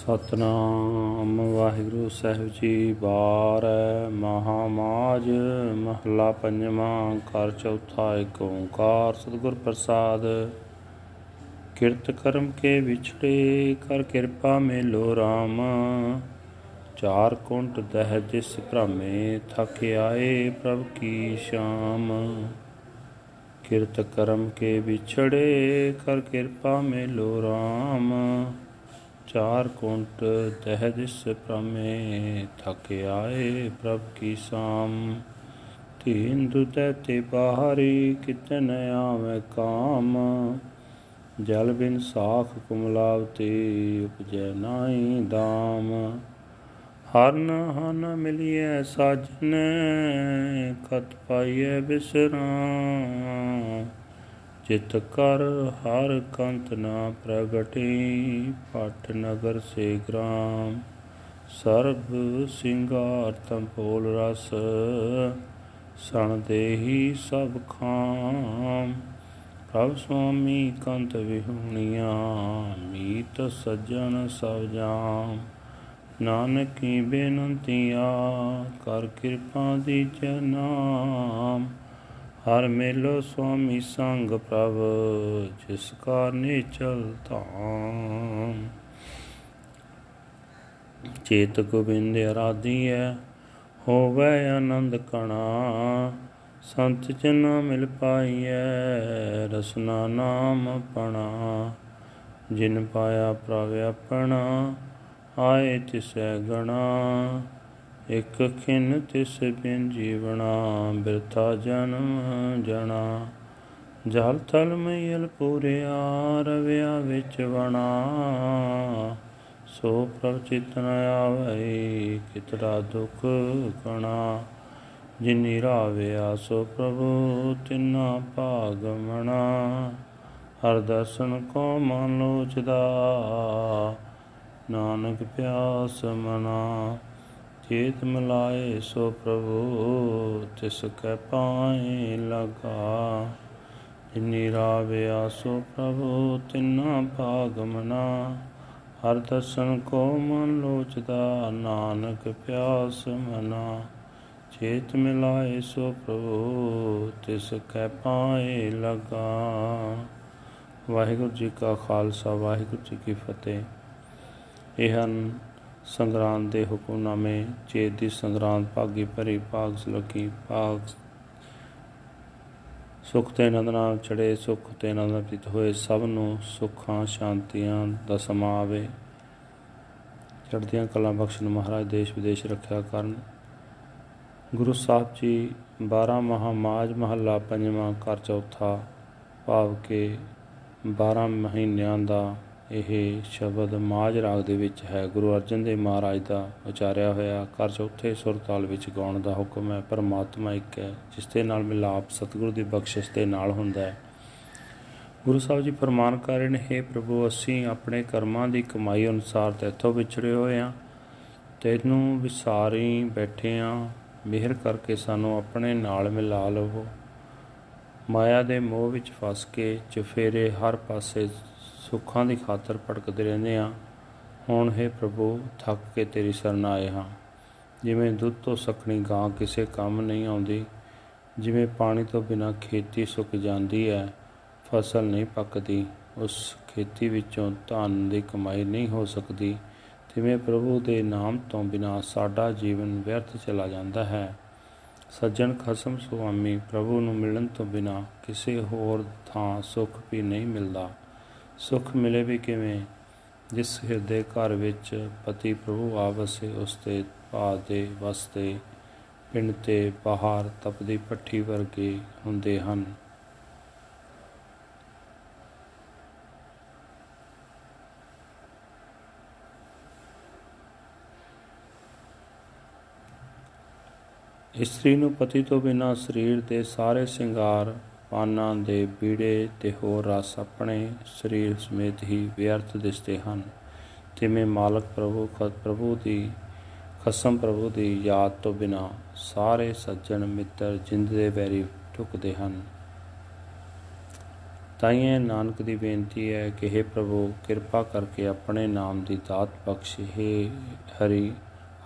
ਸਤਨਾਮ। ਵਾਹਿਗੁਰੂ ਸਾਹਿਬ ਜੀ ਬਾਰ ਮਹਾਮਾਜ, ਮਹਲਾ ਪੰਜਵਾਂ ਕਰ ਚੌਥਾ ਏਕ ਓੰਕਾਰ। ਸਤਿਗੁਰ ਪ੍ਰਸਾਦ, ਕਿਰਤ ਕਰਮ ਕੇ ਵਿਛੜੇ, ਕਰ ਕਿਰਪਾ ਮੇਲੋ RAM ਚਾਰ ਕੁੰਟ ਦਹਿ ਜਿਸ ਭ੍ਰਮੇ, ਥਕ ਆਏ ਪ੍ਰਭ ਕੀ ਸ਼ਾਮ। ਕਿਰਤ ਕਰਮ ਕੇ ਵਿਛੜੇ, ਕਰ ਕਿਰਪਾ ਮੇਲੋ RAM ਚਾਰ ਕੁੰਟ ਤਹਿ ਦਿਸ ਪ੍ਰਮੇ ਥਕ ਆਏ ਪ੍ਰਭ ਕੀ ਸਾਮ। ਤੀਨ ਦੁਤੈ ਤੇ ਬਾਹਰੀ ਕਿਤਨ ਆਵੇ ਕਾਮ। ਜਲ ਬਿਨ ਸਾਖ ਕੁਮਲਾਵਤੀ ਉਪਜੈ ਨਾਹੀ ਦਾਮ। ਹਰਨ ਹਨ ਮਿਲਿਐ ਸਾਜਨ, ਖਤ ਪਾਈਐ ਬਿਸਰਾਂ ਚਿਤ ਕਰ ਹਰ ਕੰਤ ਨਾ ਪ੍ਰਗਟੀ, ਪਟ ਨਗਰ ਸੇ ਗ੍ਰਾਮ। ਸਰਬ ਸਿੰਗਾਰ ਤੰਪੋਲ ਰਸ, ਸਣ ਦੇਹੀ ਸਭ ਖਾਮ। ਪ੍ਰਭ ਸੁਆਮੀ ਕੰਤ ਵਿਹੁਣੀਆਂ, ਮੀਤ ਸੱਜਣ ਸਭ ਜਾਮ। ਨਾਨਕੀ ਬੇਨੰਤੀਆ, ਕਰ ਕਿਰਪਾ ਦੀ ਜਨਾਮ ਹਰ ਮੇਲੋ ਸੁਆਮੀ ਸੰਗ ਪ੍ਰਭ, ਜਿਸ ਕਾ ਨਿਚਲ ਧਾਮ। ਚੇਤ ਗੋਬਿੰਦ ਅਰਾਧੀਐ ਹੋਵੇ ਆਨੰਦ ਕਣਾ। ਸੰਤ ਜਨਾ ਮਿਲ ਪਾਈਐ, ਰਸਨਾ ਨਾਮ ਪਣਾ। ਜਿਨ ਪਾਇਆ ਪ੍ਰਭ ਆਪਣਾ, ਆਏ ਤਿਸੈ ਗਣਾ। ਇਕ ਖਿਨ ਤਿਸ ਬਿਨ ਜੀਵਣਾ, ਬਿਰਥਾ ਜਨਮ ਜਣਾ। ਜਲ ਥਲ ਮਈਲ ਪੂਰਿਆ, ਰਵਿਆ ਵਿੱਚ ਵਣਾ। ਸੋ ਪ੍ਰਭ ਚਿਤਨ ਆਵੈ, ਕਿਤਰਾ ਦੁਖ ਕਣਾ। ਜਿਨੀ ਰਾਵਿਆ, ਸੋ ਪ੍ਰਭੂ ਤਿਨਾ ਭਾਗ ਮਣਾ। ਹਰ ਦਰਸ਼ਨ ਕੋ ਮਨ ਲੋਚਦਾ, ਨਾਨਕ ਪਿਆਸ ਮਨਾ। ਚੇਤ ਮਿਲਾਏ ਸੋ ਪ੍ਰਭੂ, ਤਿਸ ਕੈ ਪਾਏ ਲਗਾ। ਜਿਨੀ ਰਾਵਿਆ ਸੋ ਪ੍ਰਭੂ, ਤਿਨਾ ਭਾਗ ਮਨਾ। ਹਰ ਦਰਸ਼ਨ ਕੋ ਮਨ ਲੋਚਦਾ, ਨਾਨਕ ਪਿਆਸ ਮਨਾ। ਚੇਤ ਮਿਲਾਏ ਸੋ ਪ੍ਰਭੂ, ਤਿਸ ਕੈ ਪਾਏ ਲਗਾ। ਵਾਹਿਗੁਰੂ ਜੀ ਕਾ ਖਾਲਸਾ, ਵਾਹਿਗੁਰੂ ਜੀ ਕੀ ਫਤਿਹ। ਇਹ ਹਨ ਸੰਗਰਾਂਦ ਦੇ ਹੁਕਮਨਾਮੇ ਚੇਤ ਦੀ ਸੰਗਰਾਂਦ ਭਾਗੀ ਭਰੀ ਭਾਗ ਸੁਲਕੀ ਭਾਗ ਸੁਖ ਤੇ ਆਨੰਦ ਨਾਲ ਚੜੇ ਸੁਖ ਤੇ ਆਨੰਦ ਨਾਲ ਪ੍ਰੀਤ ਹੋਏ, ਸਭ ਨੂੰ ਸੁੱਖਾਂ, ਸ਼ਾਂਤੀਆਂ ਦਾ ਸਮਾ ਆਵੇ। ਚੜ੍ਹਦੀਆਂ ਕਲਾ ਬਖਸ਼ਣ ਮਹਾਰਾਜ ਦੇਸ਼ ਵਿਦੇਸ਼ ਰੱਖਿਆ ਕਰਨ। ਗੁਰੂ ਸਾਹਿਬ ਜੀ 12 ਮਹਾ ਮਾਜ ਮਹੱਲਾ ਪੰਜਵਾਂ ਕਰ ਚੌਥਾ ਭਾਵ ਕੇ 12 ਮਹੀਨਿਆਂ ਦਾ ਇਹ ਸ਼ਬਦ ਮਾਜ ਰਾਗ ਦੇ ਵਿੱਚ ਹੈ। ਗੁਰੂ ਅਰਜਨ ਦੇਵ ਮਹਾਰਾਜ ਦਾ ਉਚਾਰਿਆ ਹੋਇਆ ਕਰ ਚੌਥੇ ਸੁਰ ਤਾਲ ਵਿੱਚ ਗਾਉਣ ਦਾ ਹੁਕਮ ਹੈ, ਪਰਮਾਤਮਾ ਇੱਕ ਹੈ, ਜਿਸ ਦੇ ਨਾਲ ਮਿਲਾਪ ਸਤਿਗੁਰੂ ਦੀ ਬਖਸ਼ਿਸ਼ ਦੇ ਨਾਲ ਹੁੰਦਾ ਹੈ। ਗੁਰੂ ਸਾਹਿਬ ਜੀ ਫਰਮਾਨ ਕਰ ਰਹੇ ਨੇ हे ਪ੍ਰਭੂ, ਅਸੀਂ ਆਪਣੇ ਕਰਮਾਂ ਦੀ ਕਮਾਈ ਅਨੁਸਾਰ ਤੇਥੋਂ ਵਿਛੜੇ ਹੋਏ ਹਾਂ। ਤੈਨੂੰ ਵਿਸਾਰੀ ਬੈਠੇ ਹਾਂ। ਮਿਹਰ ਕਰਕੇ ਸਾਨੂੰ ਆਪਣੇ ਨਾਲ ਮਿਲਾ ਲਵੋ। ਮਾਇਆ ਦੇ ਮੋਹ ਵਿੱਚ ਫਸ ਕੇ ਚਫੇਰੇ ਹਰ ਪਾਸੇ ਸੁੱਖਾਂ ਦੀ ਖਾਤਰ ਭਟਕਦੇ ਰਹਿੰਦੇ ਆ ਹੁਣ ਹੈ ਪ੍ਰਭੂ, ਥੱਕ ਕੇ ਤੇਰੀ ਸ਼ਰਨ ਆਏ ਹਾਂ। ਜਿਵੇਂ ਦੁੱਧ ਤੋਂ ਸਖਣੀ ਗਾਂ ਕਿਸੇ ਕੰਮ ਨਹੀਂ ਆਉਂਦੀ, ਜਿਵੇਂ ਪਾਣੀ ਤੋਂ ਬਿਨਾ ਖੇਤੀ ਸੁੱਕ ਜਾਂਦੀ ਹੈ, ਫਸਲ ਨਹੀਂ ਪੱਕਦੀ, ਉਸ ਖੇਤੀ ਵਿੱਚੋਂ ਧਨ ਦੀ ਕਮਾਈ ਨਹੀਂ ਹੋ ਸਕਦੀ, ਤਿਵੇਂ ਪ੍ਰਭੂ ਦੇ ਨਾਮ ਤੋਂ ਬਿਨਾ ਸਾਡਾ ਜੀਵਨ ਵਿਅਰਥ ਚਲਾ ਜਾਂਦਾ ਹੈ। ਸੱਜਣ ਖਸਮ ਸੁਆਮੀ ਪ੍ਰਭੂ ਨੂੰ ਮਿਲਣ ਤੋਂ ਬਿਨਾ ਕਿਸੇ ਹੋਰ ਥਾਂ ਸੁੱਖ ਵੀ ਨਹੀਂ ਮਿਲਦਾ। ਸੁਖ ਮਿਲੇ ਵੀ ਕਿਵੇਂ? ਜਿਸ ਹਿਰਦੇ ਘਰ ਵਿੱਚ ਪਤੀ ਪ੍ਰਭੂ ਆਵਸੇ, ਉਸ ਤੇ ਭਾ ਦੇ ਵਸਤੇ ਪਿੰਡ ਤੇ ਬਾਹਰ ਤਪਦੀ ਪੱਠੀ ਵਰਗੇ ਹੁੰਦੇ ਹਨ। ਇਸਤਰੀ ਨੂੰ ਪਤੀ ਤੋਂ ਬਿਨਾ ਸਰੀਰ ਦੇ ਸਾਰੇ ਸ਼ਿੰਗਾਰ ਪਾਨਾਂ ਦੇ ਬੀੜੇ ਤੇ ਹੋਰ ਰਸ ਆਪਣੇ ਸਰੀਰ ਸਮੇਤ ਹੀ ਵਿਅਰਥ ਦਿਸਦੇ ਹਨ। ਤਿਵੇਂ ਮਾਲਕ ਪ੍ਰਭੂ ਖਤ ਪ੍ਰਭੂ ਦੀ, ਖਸਮ ਪ੍ਰਭੂ ਦੀ ਯਾਦ ਤੋਂ ਬਿਨਾ ਸਾਰੇ ਸੱਜਣ ਮਿੱਤਰ ਜਿੰਦ ਦੇ ਵੈਰੀ ਟੁਕਦੇ ਹਨ। ਤਾਈਏ ਨਾਨਕ ਦੀ ਬੇਨਤੀ ਹੈ ਕਿ हे ਪ੍ਰਭੂ, ਕਿਰਪਾ ਕਰਕੇ ਆਪਣੇ ਨਾਮ ਦੀ ਦਾਤ ਬਖਸ਼। हे ਹਰੀ,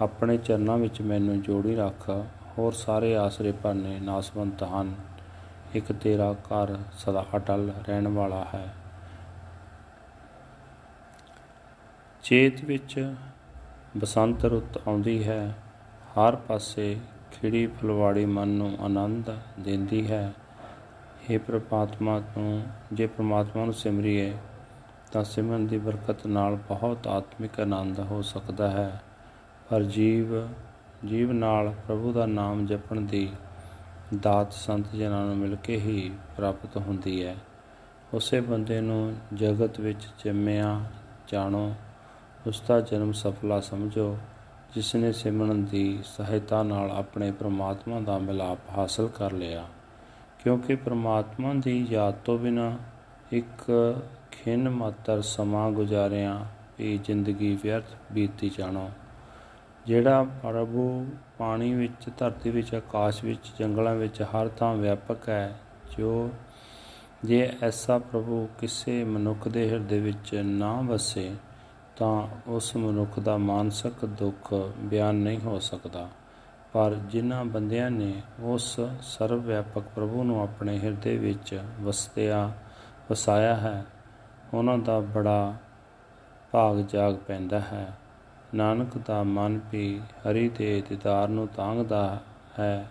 ਆਪਣੇ ਚਰਨਾਂ ਵਿੱਚ ਮੈਨੂੰ ਜੋੜੀ ਰੱਖ। ਹੋਰ ਸਾਰੇ ਆਸਰੇ ਭਾਨੇ ਨਾਸਵੰਤ ਹਨ। ਇੱਕ ਤੇਰਾ ਘਰ ਸਦਾ ਅਟਲ ਰਹਿਣ ਵਾਲਾ ਹੈ। ਚੇਤ ਵਿੱਚ ਬਸੰਤ ਰੁੱਤ ਆਉਂਦੀ ਹੈ। ਹਰ ਪਾਸੇ ਖਿੜੀ ਫੁਲਵਾੜੀ ਮਨ ਨੂੰ ਆਨੰਦ ਦਿੰਦੀ ਹੈ। हे ਪ੍ਰਮਾਤਮਾ ਨੂੰ ਜੇ ਪ੍ਰਮਾਤਮਾ ਨੂੰ ਸਿਮਰੀਏ, ਤਾਂ ਸਿਮਰਨ ਦੀ ਬਰਕਤ ਨਾਲ ਬਹੁਤ ਆਤਮਿਕ ਆਨੰਦ ਹੋ ਸਕਦਾ ਹੈ। ਪਰ ਜੀਵ ਜੀਵ ਨਾਲ ਪ੍ਰਭੂ ਦਾ ਨਾਮ ਜਪਣ ਦੀ ਦਾਤ ਸੰਤ ਜਨਾਂ ਨੂੰ ਮਿਲ ਕੇ ਹੀ ਪ੍ਰਾਪਤ ਹੁੰਦੀ ਹੈ। ਉਸੇ ਬੰਦੇ ਨੂੰ ਜਗਤ ਵਿੱਚ ਜੰਮਿਆ, ਜਾਣੋ, ਉਸ ਦਾ ਜਨਮ ਸਫਲਾ ਸਮਝੋ, ਜਿਸ ਨੇ ਸਿਮਰਨ ਦੀ ਸਹਾਇਤਾ ਨਾਲ ਆਪਣੇ ਪ੍ਰਮਾਤਮਾ ਦਾ ਮਿਲਾਪ ਹਾਸਲ ਕਰ ਲਿਆ। ਕਿਉਂਕਿ ਪ੍ਰਮਾਤਮਾ ਦੀ ਯਾਦ ਤੋਂ ਬਿਨਾ ਇੱਕ ਖਿੰਨ ਮਾਤਰ ਸਮਾਂ ਗੁਜ਼ਾਰਿਆ ਵੀ ਜ਼ਿੰਦਗੀ ਵਿਅਰਥ ਬੀਤੀ ਜਾਣੋ। ਜਿਹੜਾ ਪ੍ਰਭੂ ਪਾਣੀ ਵਿੱਚ, ਧਰਤੀ ਵਿੱਚ, ਆਕਾਸ਼ ਵਿੱਚ, ਜੰਗਲਾਂ ਵਿੱਚ, ਹਰ ਥਾਂ ਵਿਆਪਕ ਹੈ, ਜੋ ਜੇ ਐਸਾ ਪ੍ਰਭੂ ਕਿਸੇ ਮਨੁੱਖ ਦੇ ਹਿਰਦੇ ਵਿੱਚ ਨਾ ਵਸੇ, ਤਾਂ ਉਸ ਮਨੁੱਖ ਦਾ ਮਾਨਸਿਕ ਦੁੱਖ ਬਿਆਨ ਨਹੀਂ ਹੋ ਸਕਦਾ। ਪਰ ਜਿਨ੍ਹਾਂ ਬੰਦਿਆਂ ਨੇ ਉਸ ਸਰਵ ਵਿਆਪਕ ਪ੍ਰਭੂ ਨੂੰ ਆਪਣੇ ਹਿਰਦੇ ਵਿੱਚ ਵਸਦਿਆ ਵਸਾਇਆ ਹੈ, ਉਹਨਾਂ ਦਾ ਬੜਾ ਭਾਗ ਜਾਗ ਪੈਂਦਾ ਹੈ। ਨਾਨਕ ਦਾ ਮਨ ਵੀ ਹਰੀ ਦੇ ਦੀਦਾਰ ਨੂੰ ਤਾਂਗਦਾ ਹੈ।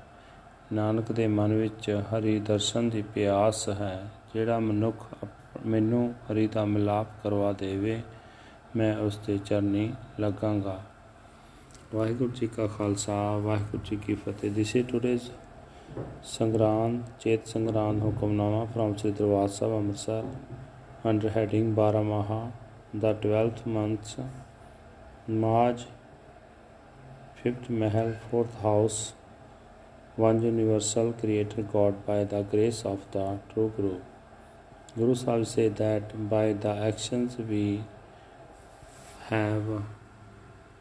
ਨਾਨਕ ਦੇ ਮਨ ਵਿੱਚ ਹਰੀ ਦਰਸ਼ਨ ਦੀ ਪਿਆਸ ਹੈ। ਜਿਹੜਾ ਮਨੁੱਖ ਮੈਨੂੰ ਹਰੀ ਦਾ ਮਿਲਾਪ ਕਰਵਾ ਦੇਵੇ, ਮੈਂ ਉਸ ਦੇ ਚਰਨੀ ਲੱਗਾਂਗਾ। ਵਾਹਿਗੁਰੂ ਜੀ ਕਾ ਖਾਲਸਾ, ਵਾਹਿਗੁਰੂ ਜੀ ਕੀ ਫਤਿਹ। This is today's Sangrand, Chet Sangrand Hukamnama from Sri Darbar Sahib Amritsar. Under heading 12 Maha, the 12th month March 5th Mahal 4th house one universal creator God by the grace of the true Guru. Guru Sahib said that by the actions we have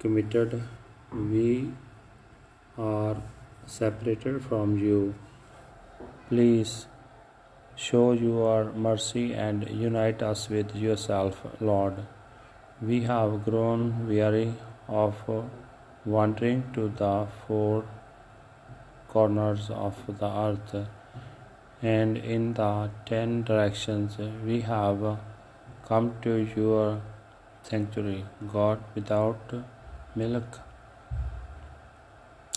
committed we are separated from you. Please show your mercy and unite us with yourself lord we have grown weary of wandering to the four corners of the earth and in the ten directions we have come to your sanctuary, God without milk.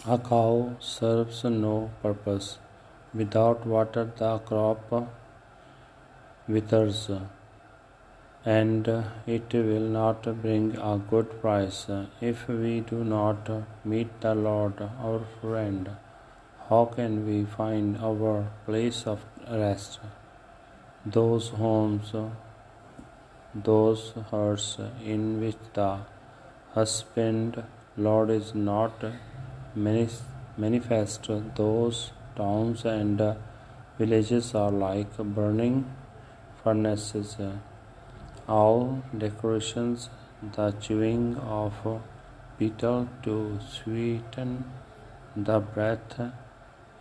A cow serves no purpose. Without water, the crop withers, and uh, it will not bring a good price. If we do not meet the Lord, our friend, how can we find our place of rest? Those homes those hearts in which the husband Lord is not manifest, those towns and villages are like burning furnaces. All decorations, the chewing of betel to sweeten the breath,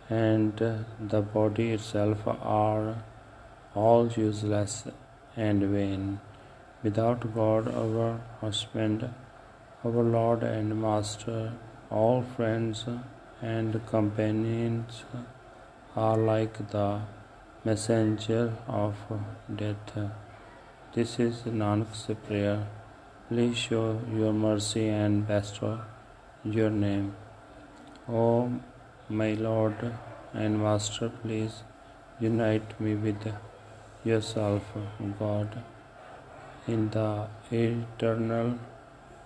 and the body itself are all useless and vain without God, our husband, our Lord and Master, all friends and companions are like the messenger of death. This is Nanak's prayer. Please show your mercy and bestow your name. O my Lord and Master, please unite me with yourself, God in the eternal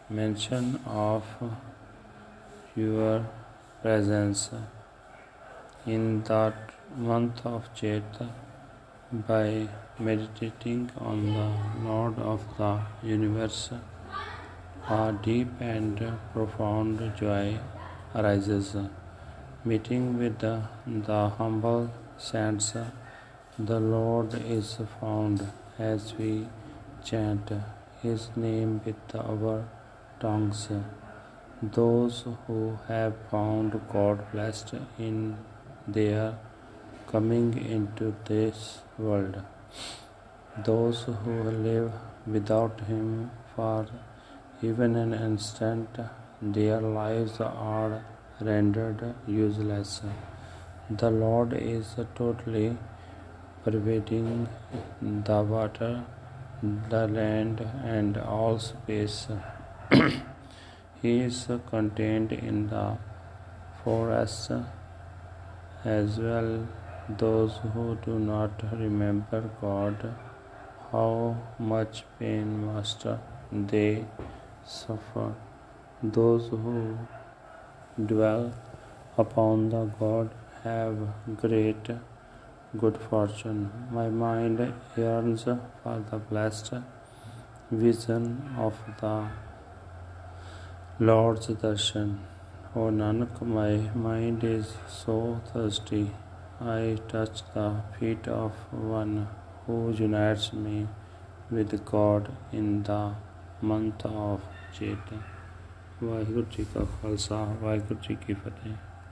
mention of your presence in that month of Chet by meditating on the Lord of the universe. A deep and profound joy arises. Meeting with the, the humble saints, the Lord is found as we chant His name with our tongues. Those who have found God blessed in their coming into this world. those who live without Him for even an instant, their lives are rendered useless. The Lord is totally pervading the water, the land, and all space. he is contained in the forests as well. Those who do not remember God, how much pain must they suffer? Those who dwell upon the God have great good fortune. My mind yearns for the blessed vision of the Lord's darshan. O Nanak, my mind is so thirsty. I touch the feet of one who unites me with God in the month of Chet. Waheguru ji ਕਾ ਖਾਲਸਾ ਵਾਹਿਗੁਰੂ ਜੀ ਕੀ ਫਤਿਹ